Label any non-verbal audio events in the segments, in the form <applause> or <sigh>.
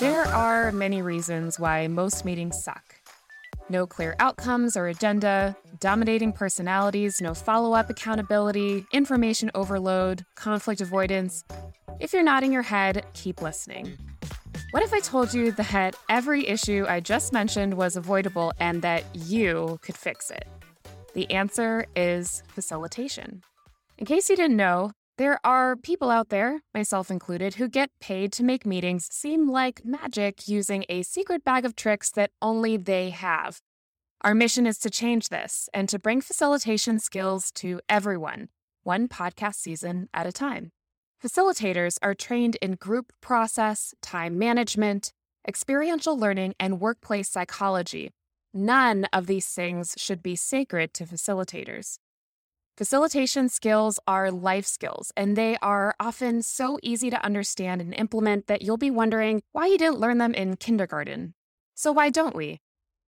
There are many reasons why most meetings suck. No clear outcomes or agenda, dominating personalities, no follow up accountability, information overload, conflict avoidance. If you're nodding your head, keep listening. What if I told you that every issue I just mentioned was avoidable and that you could fix it? The answer is facilitation. In case you didn't know, there are people out there, myself included, who get paid to make meetings seem like magic using a secret bag of tricks that only they have. Our mission is to change this and to bring facilitation skills to everyone, one podcast season at a time. Facilitators are trained in group process, time management, experiential learning, and workplace psychology. None of these things should be sacred to facilitators. Facilitation skills are life skills, and they are often so easy to understand and implement that you'll be wondering why you didn't learn them in kindergarten. So, why don't we?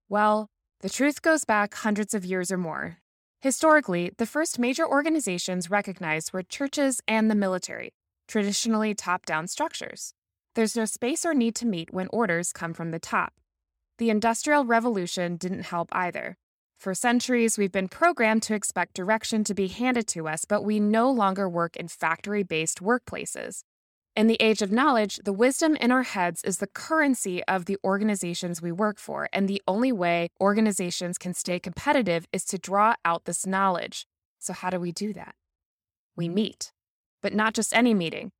Well, the truth goes back hundreds of years or more. Historically, the first major organizations recognized were churches and the military, traditionally top down structures. There's no space or need to meet when orders come from the top. The Industrial Revolution didn't help either. For centuries, we've been programmed to expect direction to be handed to us, but we no longer work in factory based workplaces. In the age of knowledge, the wisdom in our heads is the currency of the organizations we work for, and the only way organizations can stay competitive is to draw out this knowledge. So, how do we do that? We meet, but not just any meeting.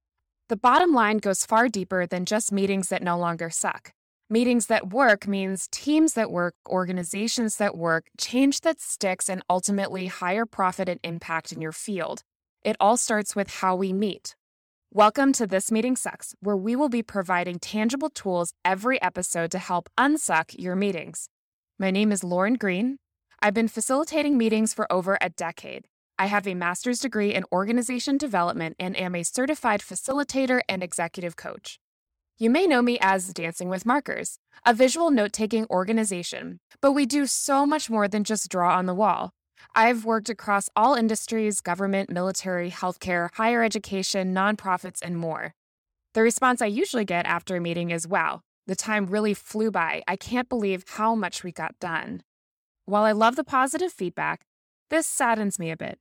The bottom line goes far deeper than just meetings that no longer suck. Meetings that work means teams that work, organizations that work, change that sticks, and ultimately higher profit and impact in your field. It all starts with how we meet. Welcome to This Meeting Sucks, where we will be providing tangible tools every episode to help unsuck your meetings. My name is Lauren Green. I've been facilitating meetings for over a decade. I have a master's degree in organization development and am a certified facilitator and executive coach. You may know me as Dancing with Markers, a visual note taking organization, but we do so much more than just draw on the wall. I've worked across all industries government, military, healthcare, higher education, nonprofits, and more. The response I usually get after a meeting is wow, the time really flew by. I can't believe how much we got done. While I love the positive feedback, this saddens me a bit.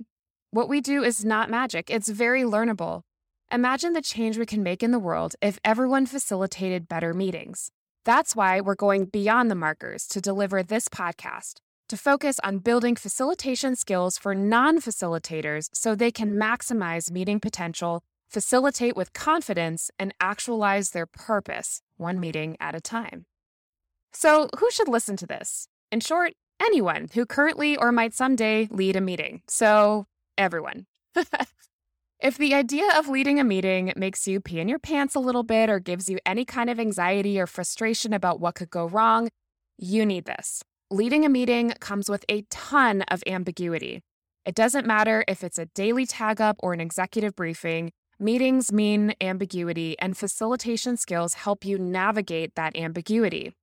What we do is not magic, it's very learnable. Imagine the change we can make in the world if everyone facilitated better meetings. That's why we're going beyond the markers to deliver this podcast to focus on building facilitation skills for non facilitators so they can maximize meeting potential, facilitate with confidence, and actualize their purpose one meeting at a time. So, who should listen to this? In short, anyone who currently or might someday lead a meeting. So, everyone. <laughs> If the idea of leading a meeting makes you pee in your pants a little bit or gives you any kind of anxiety or frustration about what could go wrong, you need this. Leading a meeting comes with a ton of ambiguity. It doesn't matter if it's a daily tag up or an executive briefing, meetings mean ambiguity, and facilitation skills help you navigate that ambiguity.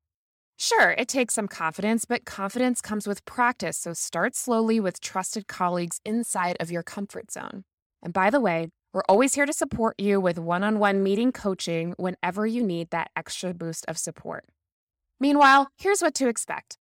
Sure, it takes some confidence, but confidence comes with practice, so start slowly with trusted colleagues inside of your comfort zone. And by the way, we're always here to support you with one on one meeting coaching whenever you need that extra boost of support. Meanwhile, here's what to expect.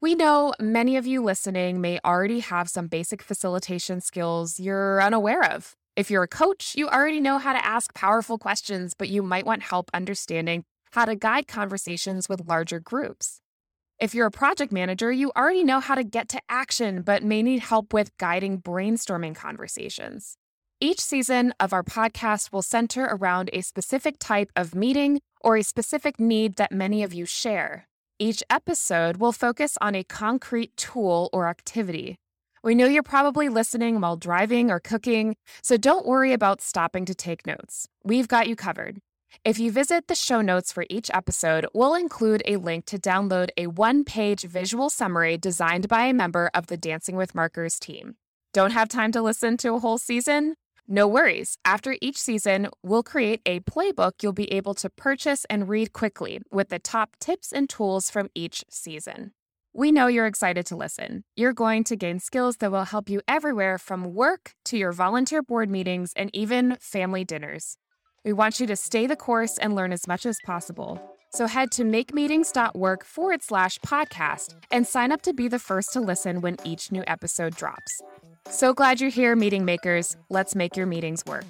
We know many of you listening may already have some basic facilitation skills you're unaware of. If you're a coach, you already know how to ask powerful questions, but you might want help understanding how to guide conversations with larger groups. If you're a project manager, you already know how to get to action, but may need help with guiding brainstorming conversations. Each season of our podcast will center around a specific type of meeting or a specific need that many of you share. Each episode will focus on a concrete tool or activity. We know you're probably listening while driving or cooking, so don't worry about stopping to take notes. We've got you covered. If you visit the show notes for each episode, we'll include a link to download a one page visual summary designed by a member of the Dancing with Markers team. Don't have time to listen to a whole season? No worries. After each season, we'll create a playbook you'll be able to purchase and read quickly with the top tips and tools from each season. We know you're excited to listen. You're going to gain skills that will help you everywhere from work to your volunteer board meetings and even family dinners. We want you to stay the course and learn as much as possible. So head to makemeetings.work forward slash podcast and sign up to be the first to listen when each new episode drops. So glad you're here, meeting makers. Let's make your meetings work.